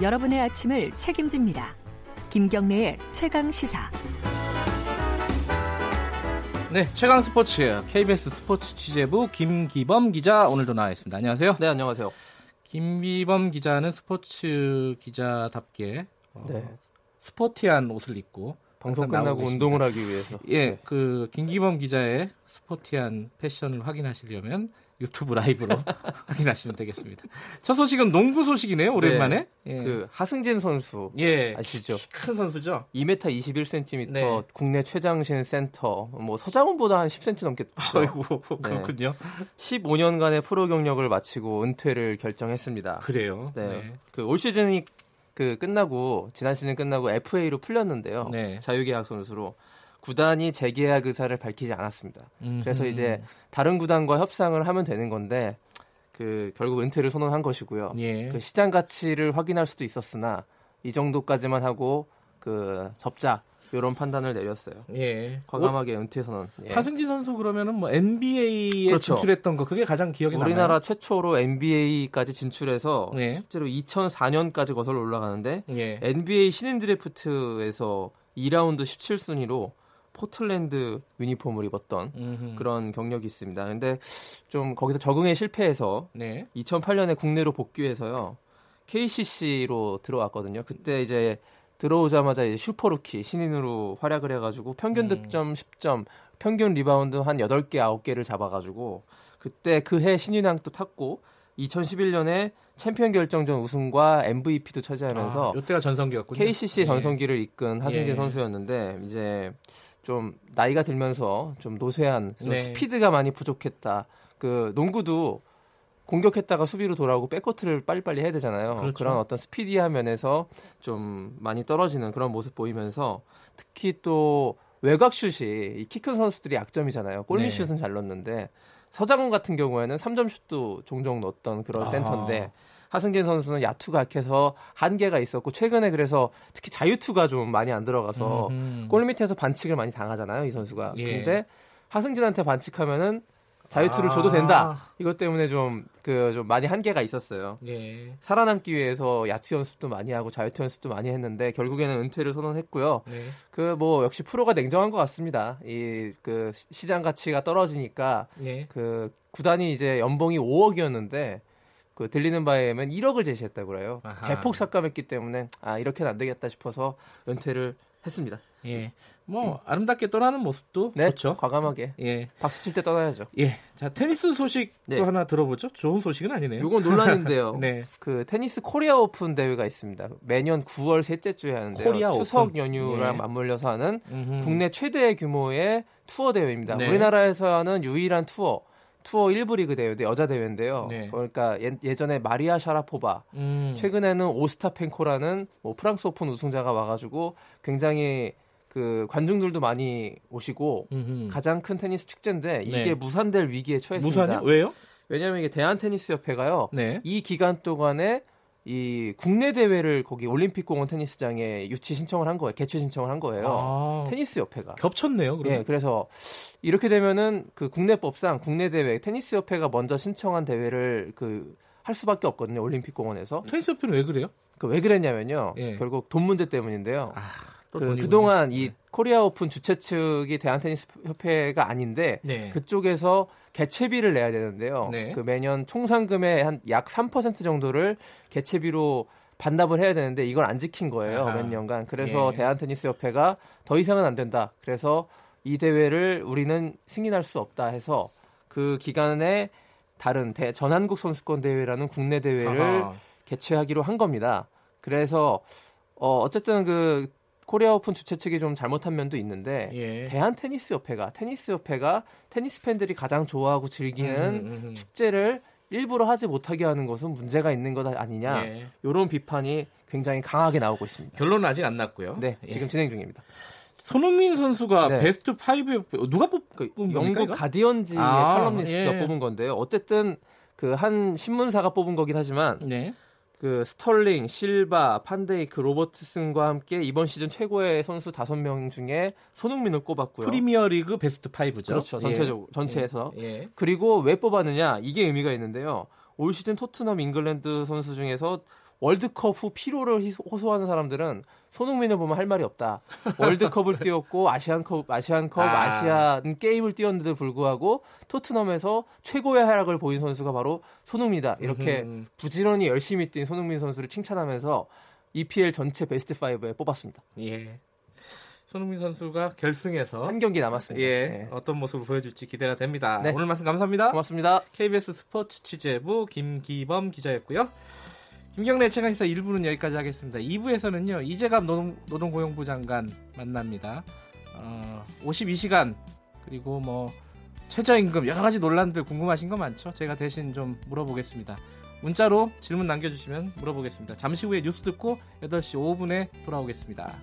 여러분의 아침을 책임집니다. 김경래의 최강 시사. 네, 최강 스포츠 KBS 스포츠 취재부 김기범 기자 오늘도 나와 있습니다. 안녕하세요. 네, 안녕하세요. 김기범 기자는 스포츠 기자답게 어, 네. 스포티한 옷을 입고 방송 끝나고. 운동을 하기 위해서. 예, 그 김기범 기자의 스포티한 패션을 확인하시려면 유튜브 라이브로 확인하시면 되겠습니다. 첫 소식은 농구 소식이네요. 오랜만에. 예. 그 하승진 선수 예, 아시죠? 큰 선수죠. 2m 21cm 네. 국내 최장신 센터. 뭐 서장훈보다 한 10cm 넘게. 아이고 그렇군요. 15년간의 프로 경력을 마치고 은퇴를 결정했습니다. 그래요. 네. 그 올 시즌이 그 끝나고 지난 시즌 끝나고 FA로 풀렸는데요. 네. 자유계약 선수로 구단이 재계약 의사를 밝히지 않았습니다. 그래서 음흠. 이제 다른 구단과 협상을 하면 되는 건데 그 결국 은퇴를 선언한 것이고요. 예. 그 시장 가치를 확인할 수도 있었으나 이 정도까지만 하고 그 접자 이런 판단을 내렸어요. 예. 과감하게 은퇴 선언. 예. 하승진 선수 그러면은 뭐 NBA에 그렇죠. 진출했던 거 그게 가장 기억에 남아요. 우리나라 최초로 NBA까지 진출해서 네. 실제로 2004년까지 거슬러 올라가는데 예. NBA 신인 드래프트에서 2라운드 17순위로 포틀랜드 유니폼을 입었던 음흠. 그런 경력이 있습니다. 근데 좀 거기서 적응에 실패해서 네. 2008년에 국내로 복귀해서요. KCC로 들어왔거든요. 그때 이제 들어오자마자 이제 super rookie 신인으로 활약을 해가지고 평균 음. 득점 10점, 평균 리바운드 한 8개, 9개를 잡아가지고 그때 그 해 신인왕도 탔고 2011년에 챔피언 결정전 우승과 MVP도 차지하면서 아, 이때가 전성기였군요. KCC 예. 전성기를 이끈 하승진 예. 선수였는데 이제 좀 나이가 들면서 좀 노쇠한 좀 네. 스피드가 많이 부족했다. 그 농구도 공격했다가 수비로 돌아오고 백코트를 빨리빨리 해야 되잖아요. 그렇죠. 그런 어떤 스피디한 면에서 좀 많이 떨어지는 그런 모습 보이면서 특히 또 외곽 슛이 키큰 선수들이 약점이잖아요. 골밑 네. 슛은 잘 넣는데 서장훈 같은 경우에는 3점 슛도 종종 넣었던 그런 아. 센터인데 하승진 선수는 야투가 약해서 한계가 있었고 최근에 그래서 특히 자유투가 좀 많이 안 들어가서 음흠. 골 밑에서 반칙을 많이 당하잖아요, 이 선수가. 예. 근데 하승진한테 반칙하면은 자유투를 아. 줘도 된다. 이것 때문에 좀 그 좀 많이 한계가 있었어요. 예. 살아남기 위해서 야투 연습도 많이 하고 자유투 연습도 많이 했는데 결국에는 은퇴를 선언했고요. 네. 그뭐 역시 프로가 냉정한 것 같습니다. 이 그 시장 가치가 떨어지니까 예. 그 구단이 이제 연봉이 5억이었는데 그 들리는 바에 의하면 1억을 제시했다고 그래요. 아하. 대폭 삭감했기 때문에 아 이렇게는 안 되겠다 싶어서 은퇴를 했습니다. 예. 뭐 아름답게 떠나는 모습도 네, 좋죠. 과감하게 예. 박수 칠 때 떠나야죠. 예. 자, 테니스 소식도 네. 하나 들어보죠. 좋은 소식은 아니네요. 요건 논란인데요. 네. 그 테니스 코리아 오픈 대회가 있습니다. 매년 9월 셋째 주에 하는데요. 코리아 추석 오픈. 연휴랑 예. 맞물려서 하는 음흠. 국내 최대 규모의 투어 대회입니다. 네. 우리나라에서 하는 유일한 투어. 투어 1부 리그 대회인데 여자 대회인데요. 네. 그러니까 예, 전에 마리아 샤라포바, 음. 최근에는 오스타펜코라는 뭐 프랑스 오픈 우승자가 와가지고 굉장히 그 관중들도 많이 오시고 음흠. 가장 큰 테니스 축제인데 이게 네. 무산될 위기에 처했습니다. 무산이요? 왜요? 왜냐하면 이게 대한 테니스 협회가요. 네. 이 기간 동안에 이 국내 대회를 거기 올림픽 공원 테니스장에 유치 신청을 한 거예요. 개최 신청을 한 거예요. 아, 테니스 협회가. 겹쳤네요. 그럼. 예, 그래서 이렇게 되면은 그 국내법상 국내 대회 테니스 협회가 먼저 신청한 대회를 그 할 수밖에 없거든요. 올림픽 공원에서. 테니스 협회는 왜 그래요? 그 왜 그랬냐면요. 예. 결국 돈 문제 때문인데요. 아, 또 그. 그동안 이 네. 코리아 오픈 주최 측이 대한 테니스 협회가 아닌데 네. 그쪽에서 개최비를 내야 되는데요. 네. 그 매년 총 상금의 한 약 3% 정도를 개최비로 반납을 해야 되는데 이걸 안 지킨 거예요. 아하. 몇 년간. 그래서 예. 대한 테니스 협회가 더 이상은 안 된다. 그래서 이 대회를 우리는 승인할 수 없다 해서 그 기간에 다른 대, 전한국 선수권 대회라는 국내 대회를 아하. 개최하기로 한 겁니다. 그래서 어, 어쨌든 그 코리아 오픈 주최 측이 좀 잘못한 면도 있는데 예. 대한 테니스 협회가 테니스 협회가 테니스 팬들이 가장 좋아하고 즐기는 음, 음, 음. 축제를 일부러 하지 못하게 하는 것은 문제가 있는 것 아니냐 예. 이런 비판이 굉장히 강하게 나오고 있습니다. 결론은 아직 안 났고요. 네, 예. 지금 진행 중입니다. 손흥민 선수가 네. 베스트 5에 누가 뽑그 뽑은 겁니까, 영국? 가디언지의 아, 칼럼니스트가 예. 뽑은 건데요. 어쨌든 그 한 신문사가 뽑은 거긴 하지만 네. 그 스털링, 실바, 판데이크, 로버트슨과 함께 이번 시즌 최고의 선수 5명 중에 손흥민을 꼽았고요. 프리미어리그 베스트 5죠. 그렇죠. 전체적으로 전체에서. 예. 그리고 왜 뽑았느냐? 이게 의미가 있는데요. 올 시즌 토트넘 잉글랜드 선수 중에서 월드컵 후 피로를 호소하는 사람들은 손흥민을 보면 할 말이 없다. 월드컵을 뛰었고 아시안컵, 아시안컵, 아. 아. 시안 게임을 뛰었는데도 불구하고 토트넘에서 최고의 활약을 보인 선수가 바로 손흥민이다. 이렇게 음흠. 부지런히 열심히 뛴 손흥민 선수를 칭찬하면서 EPL 전체 베스트 5에 뽑았습니다. 예. 손흥민 선수가 결승에서 한 경기 남았습니다. 예, 네. 어떤 모습을 보여줄지 기대가 됩니다. 네. 오늘 말씀 감사합니다. 고맙습니다. KBS 스포츠 취재부 김기범 기자였고요. 김경래 최강시사 1부는 여기까지 하겠습니다. 2부에서는요 이재갑 노동, 노동 고용부 장관 만납니다. 어, 52시간 그리고 뭐 최저임금 여러 가지 논란들 궁금하신 거 많죠? 제가 대신 좀 물어보겠습니다. 문자로 질문 남겨주시면 물어보겠습니다. 잠시 후에 뉴스 듣고 8시 5분에 돌아오겠습니다.